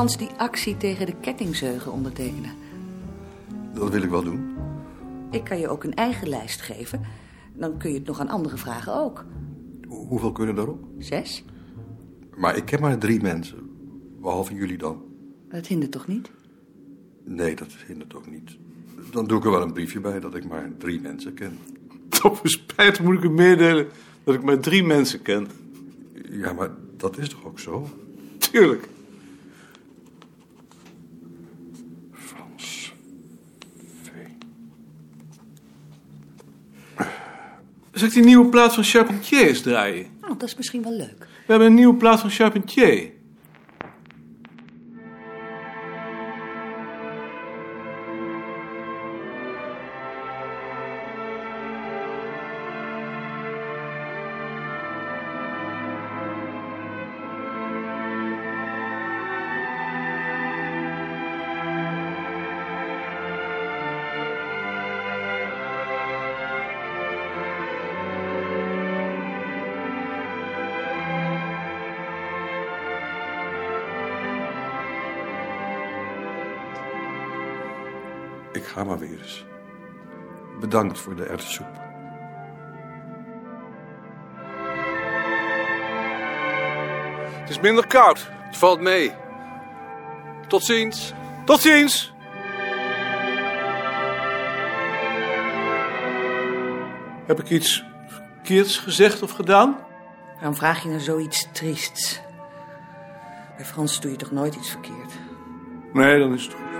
Frans die actie tegen de kettingzeugen ondertekenen. Dat wil ik wel doen. Ik kan je ook een eigen lijst geven. Dan kun je het nog aan anderen vragen ook. Hoe- Hoeveel kunnen daarop? Zes? Maar ik ken maar drie mensen. Behalve jullie dan. Dat hindert toch niet? Nee, dat hindert ook niet. Dan doe ik er wel een briefje bij dat ik maar drie mensen ken. Tot mijn spijt moet ik u meedelen dat ik maar drie mensen ken. Ja, maar dat is toch ook zo? Tuurlijk. Frans V. Zal ik die nieuwe plaat van Charpentier eens draaien? Nou, dat is misschien wel leuk. We hebben een nieuwe plaat van Charpentier. Ga maar weer eens. Bedankt voor de erwtensoep. Het is minder koud. Het valt mee. Tot ziens. Tot ziens! Heb ik iets verkeerds gezegd of gedaan? Waarom vraag je nou zoiets triests? Bij Frans doe je toch nooit iets verkeerd? Nee, dan is het goed.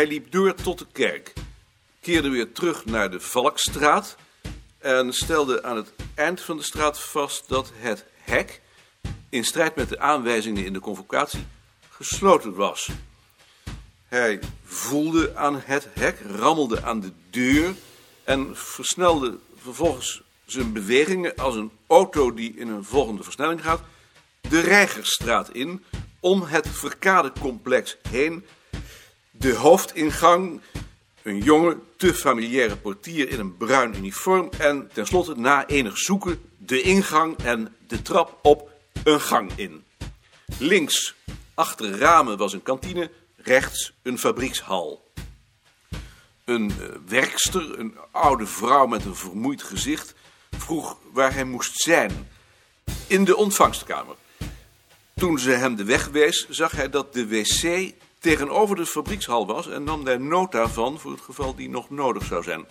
Hij liep door tot de kerk, keerde weer terug naar de Valkstraat en stelde aan het eind van de straat vast dat het hek, in strijd met de aanwijzingen in de convocatie, gesloten was. Hij voelde aan het hek, rammelde aan de deur en versnelde vervolgens zijn bewegingen als een auto die in een volgende versnelling gaat, de Reigerstraat in, om het Verkadecomplex heen, de hoofdingang, een jonge, te familiaire portier in een bruin uniform en tenslotte na enig zoeken de ingang en de trap op een gang in. Links, achter ramen, was een kantine, rechts een fabriekshal. Een eh, werkster, een oude vrouw met een vermoeid gezicht, vroeg waar hij moest zijn. In de ontvangstkamer. Toen ze hem de weg wees, zag hij dat de wc tegenover de fabriekshal was en nam daar nota van voor het geval die nog nodig zou zijn.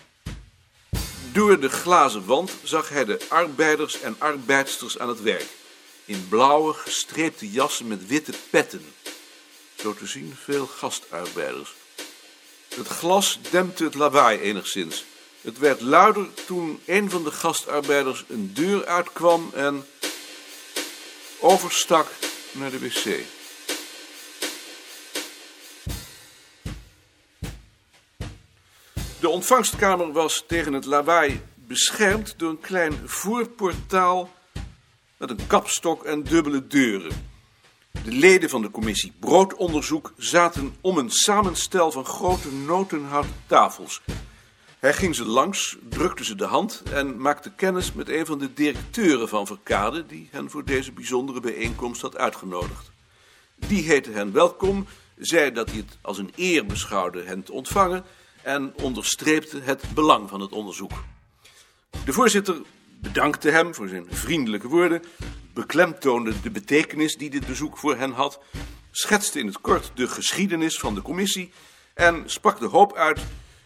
Door de glazen wand zag hij de arbeiders en arbeidsters aan het werk. In blauwe, gestreepte jassen met witte petten. Zo te zien veel gastarbeiders. Het glas dempte het lawaai enigszins. Het werd luider toen een van de gastarbeiders een deur uitkwam en overstak naar de wc. De ontvangstkamer was tegen het lawaai beschermd door een klein voorportaal met een kapstok en dubbele deuren. De leden van de commissie broodonderzoek zaten om een samenstel van grote notenhouten tafels. Hij ging ze langs, drukte ze de hand en maakte kennis met een van de directeuren van Verkade die hen voor deze bijzondere bijeenkomst had uitgenodigd. Die heette hen welkom, zei dat hij het als een eer beschouwde hen te ontvangen en onderstreepte het belang van het onderzoek. De voorzitter bedankte hem voor zijn vriendelijke woorden, beklemtoonde de betekenis die dit bezoek voor hen had, schetste in het kort de geschiedenis van de commissie en sprak de hoop uit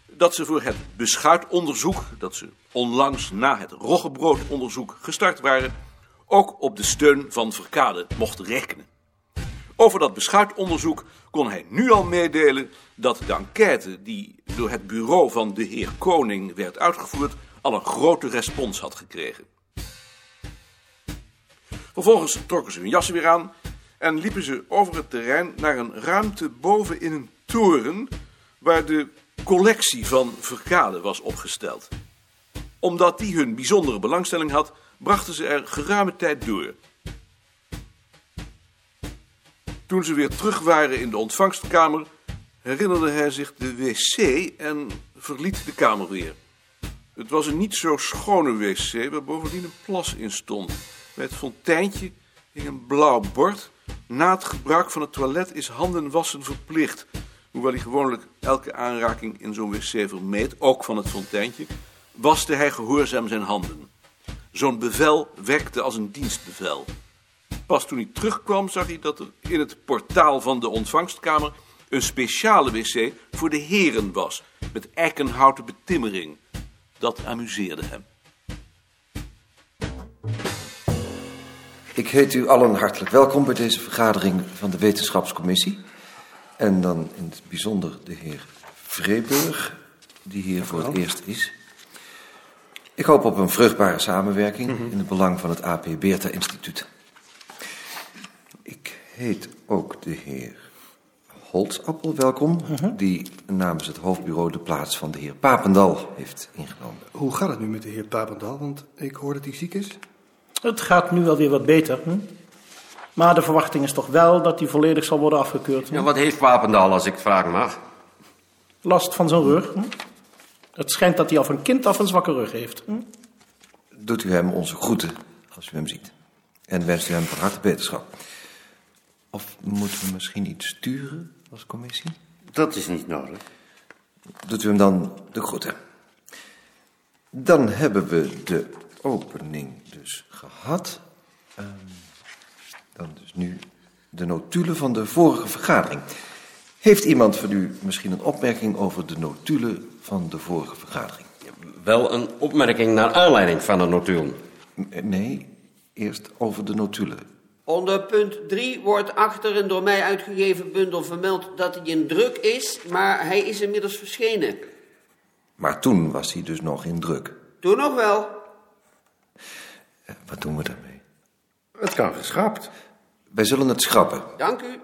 dat ze voor het beschuitonderzoek, dat ze onlangs na het roggebroodonderzoek gestart waren, ook op de steun van Verkade mochten rekenen. Over dat beschuitonderzoek kon hij nu al meedelen dat de enquête die door het bureau van de heer Koning werd uitgevoerd al een grote respons had gekregen. Vervolgens trokken ze hun jassen weer aan en liepen ze over het terrein naar een ruimte boven in een toren waar de collectie van Verkade was opgesteld. Omdat die hun bijzondere belangstelling had, brachten ze er geruime tijd door. Toen ze weer terug waren in de ontvangstkamer, herinnerde hij zich de wc en verliet de kamer weer. Het was een niet zo schone wc, waar bovendien een plas in stond. Bij het fonteintje hing een blauw bord. Na het gebruik van het toilet is handen wassen verplicht. Hoewel hij gewoonlijk elke aanraking in zo'n wc vermeed, ook van het fonteintje, waste hij gehoorzaam zijn handen. Zo'n bevel werkte als een dienstbevel. Pas toen hij terugkwam zag hij dat er in het portaal van de ontvangstkamer een speciale wc voor de heren was, met eikenhouten betimmering. Dat amuseerde hem. Ik heet u allen hartelijk welkom bij deze vergadering van de Wetenschapscommissie. En dan in het bijzonder de heer Vreeburg, die hier voor het eerst is. Ik hoop op een vruchtbare samenwerking in het belang van het AP Beerta Instituut. Ik heet ook de heer Holtzappel welkom, die namens het hoofdbureau de plaats van de heer Papendal heeft ingenomen. Hoe gaat het nu met de heer Papendal? Want ik hoor dat hij ziek is. Het gaat nu wel weer wat beter. Hm? Maar de verwachting is toch wel dat hij volledig zal worden afgekeurd. Hm? Ja, wat heeft Papendal, als ik het vragen mag? Last van zijn rug. Hm? Het schijnt dat hij al van kind af een zwakke rug heeft. Hm? Doet u hem onze groeten als u hem ziet. En wenst u hem van harte beterschap. Of moeten we misschien iets sturen als commissie? Dat is niet nodig. Doet u hem dan de groeten. Dan hebben we de opening dus gehad. Ehm, dan dus nu de notulen van de vorige vergadering. Heeft iemand van u misschien een opmerking over de notulen van de vorige vergadering? Wel een opmerking naar aanleiding van de notulen. Nee, eerst over de notulen. Onder punt 3 wordt achter een door mij uitgegeven bundel vermeld dat hij in druk is, maar hij is inmiddels verschenen. Maar toen was hij dus nog in druk. Toen nog wel. Eh, Wat doen we daarmee? Het kan geschrapt. Wij zullen het schrappen. Dank u.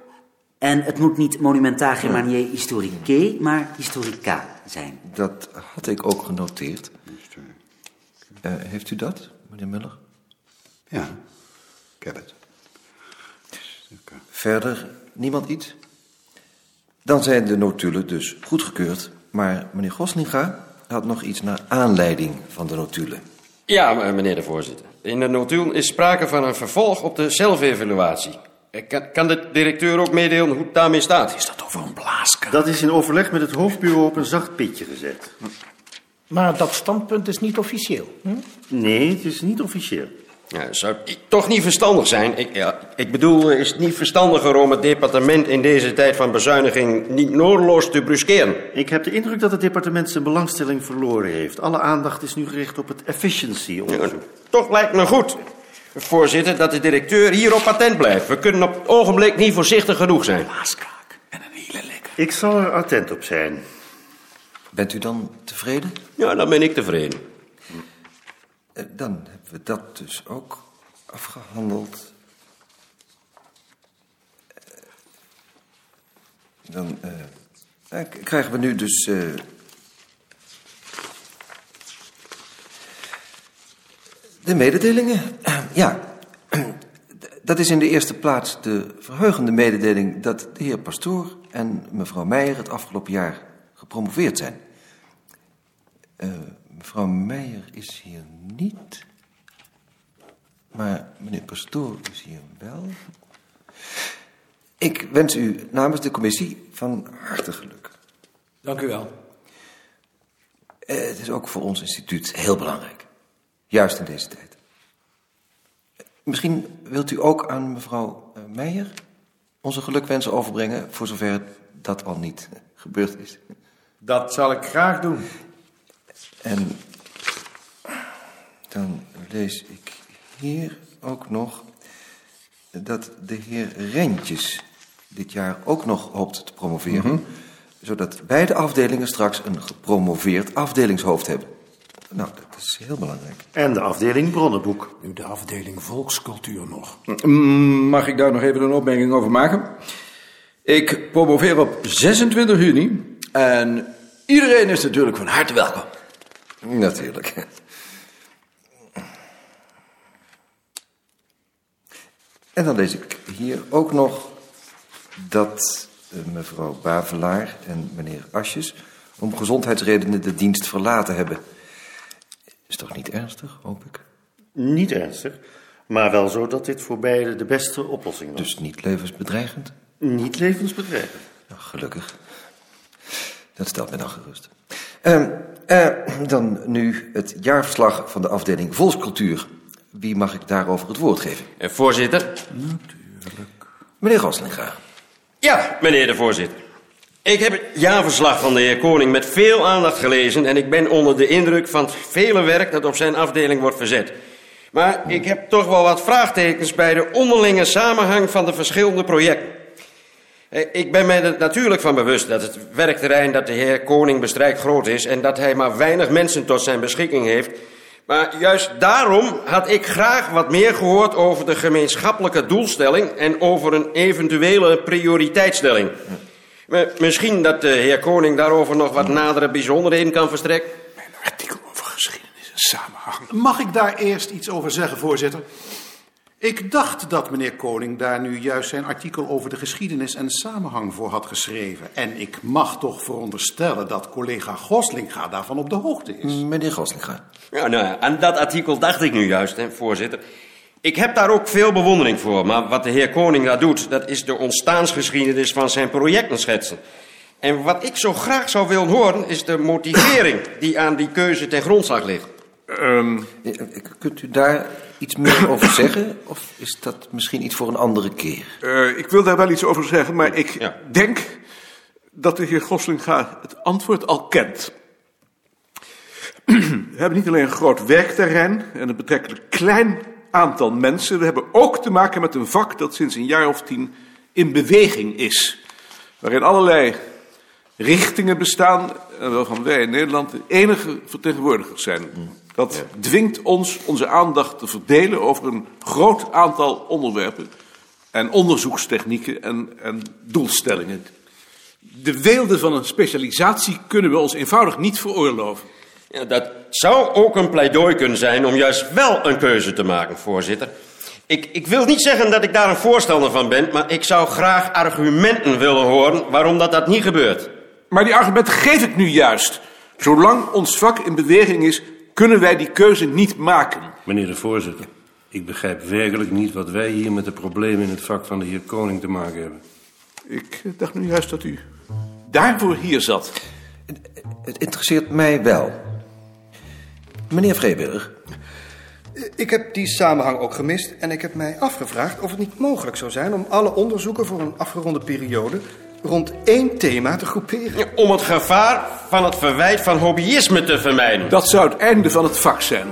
En het moet niet monumentaal Germanier historique, maar historica zijn. Dat had ik ook genoteerd. Eh, heeft u dat, meneer Muller? Ja, ik heb het. Verder niemand iets? Dan zijn de notulen dus goedgekeurd. Maar meneer Goslinga had nog iets naar aanleiding van de notulen. Ja, meneer de voorzitter. In de notulen is sprake van een vervolg op de zelfevaluatie. Eh, Kan, kan de directeur ook meedelen hoe het daarmee staat? Is dat over een blaasker? Dat is in overleg met het hoofdbureau op een zacht pitje gezet. Maar dat standpunt is niet officieel. Hm? Nee, het is niet officieel. Ja, zou het toch niet verstandig zijn? Ik, ja, ik bedoel, is het niet verstandiger om het departement in deze tijd van bezuiniging niet noordeloos te bruskeren? Ik heb de indruk dat het departement zijn belangstelling verloren heeft. Alle aandacht is nu gericht op het efficiency-onderzoek. Toch lijkt me goed, voorzitter, dat de directeur hierop patent blijft. We kunnen op het ogenblik niet voorzichtig genoeg zijn. Ik zal er attent op zijn. Bent u dan tevreden? Ja, dan ben ik tevreden. Eh, Dan hebben we dat dus ook afgehandeld. Dan eh, eh, krijgen we nu dus. eh, de mededelingen. Ja, dat is in de eerste plaats de verheugende mededeling dat de heer Pastoor en mevrouw Meijer het afgelopen jaar gepromoveerd zijn. Mevrouw Meijer is hier niet. Maar meneer Pastoor is hier wel. Ik wens u namens de commissie van harte geluk. Dank u wel. Eh, het is ook voor ons instituut heel belangrijk. Juist in deze tijd. Misschien wilt u ook aan mevrouw eh, Meijer onze gelukwensen overbrengen, voor zover dat al niet gebeurd is. Dat zal ik graag doen. En dan lees ik hier ook nog dat de heer Rentjes dit jaar ook nog hoopt te promoveren. Zodat beide afdelingen straks een gepromoveerd afdelingshoofd hebben. Nou, dat is heel belangrijk. En de afdeling Bronnenboek. Nu de afdeling volkscultuur nog. Mm, Mag ik daar nog even een opmerking over maken? Ik promoveer op 26 juni en iedereen is natuurlijk van harte welkom. Natuurlijk. En dan lees ik hier ook nog dat eh, mevrouw Bavelaar en meneer Asjes om gezondheidsredenen de dienst verlaten hebben. Is toch niet ernstig, hoop ik? Niet ernstig, maar wel zo dat dit voor beide de beste oplossing was. Dus niet levensbedreigend? Niet levensbedreigend. Nou, gelukkig. Dat stelt me dan gerust. Ehm, eh, dan nu het jaarverslag van de afdeling Volkscultuur. Wie mag ik daarover het woord geven? Eh, voorzitter? Meneer Goslinga. Ja, meneer de voorzitter. Ik heb het jaarverslag van de heer Koning met veel aandacht gelezen... en ik ben onder de indruk van het vele werk dat op zijn afdeling wordt verzet. Maar ik heb toch wel wat vraagtekens bij de onderlinge samenhang van de verschillende projecten. Eh, Ik ben mij er natuurlijk van bewust dat het werkterrein dat de heer Koning bestrijkt groot is... en dat hij maar weinig mensen tot zijn beschikking heeft... Maar juist daarom had ik graag wat meer gehoord over de gemeenschappelijke doelstelling en over een eventuele prioriteitsstelling. Maar Misschien dat de heer Koning daarover nog wat nadere bijzonderheden kan verstrekken. Samenhang. Mag ik daar eerst iets over zeggen, voorzitter? Ik dacht dat meneer Koning daar nu juist zijn artikel over de geschiedenis en samenhang voor had geschreven. En ik mag toch veronderstellen dat collega Goslinga daarvan op de hoogte is. Meneer Goslinga. Ja, nou ja, aan dat artikel dacht ik nu juist, hè, voorzitter. Ik heb daar ook veel bewondering voor, maar wat de heer Koning daar doet, dat is de ontstaansgeschiedenis van zijn projecten schetsen. En wat ik zo graag zou willen horen, is de motivering die aan die keuze ten grondslag ligt. Eh, Kunt u daar iets meer over zeggen? Of is dat misschien iets voor een andere keer? Eh, ik wil daar wel iets over zeggen, maar ik denk dat de heer Goslinga het antwoord al kent. We hebben niet alleen een groot werkterrein en een betrekkelijk klein aantal mensen. We hebben ook te maken met een vak dat sinds een jaar of tien in beweging is. Waarin allerlei richtingen bestaan en waarvan wij in Nederland de enige vertegenwoordigers zijn. Dat dwingt ons onze aandacht te verdelen over een groot aantal onderwerpen en onderzoekstechnieken en, en doelstellingen. De weelde van een specialisatie kunnen we ons eenvoudig niet veroorloven. Ja, dat zou ook een pleidooi kunnen zijn om juist wel een keuze te maken, voorzitter. Ik, ik wil niet zeggen dat ik daar een voorstander van ben, maar ik zou graag argumenten willen horen waarom dat, dat niet gebeurt. Maar die argumenten geef ik nu juist. Zolang ons vak in beweging is, kunnen wij die keuze niet maken. Meneer de voorzitter, ik begrijp werkelijk niet wat wij hier met de problemen in het vak van de heer Koning te maken hebben. Ik dacht nu juist dat u daarvoor hier zat. Het interesseert mij wel. Meneer Vreeburg. Ik heb die samenhang ook gemist en ik heb mij afgevraagd of het niet mogelijk zou zijn om alle onderzoeken voor een afgeronde periode rond één thema te groeperen. Om het gevaar van het verwijt van hobbyisme te vermijden. Dat zou het einde van het vak zijn.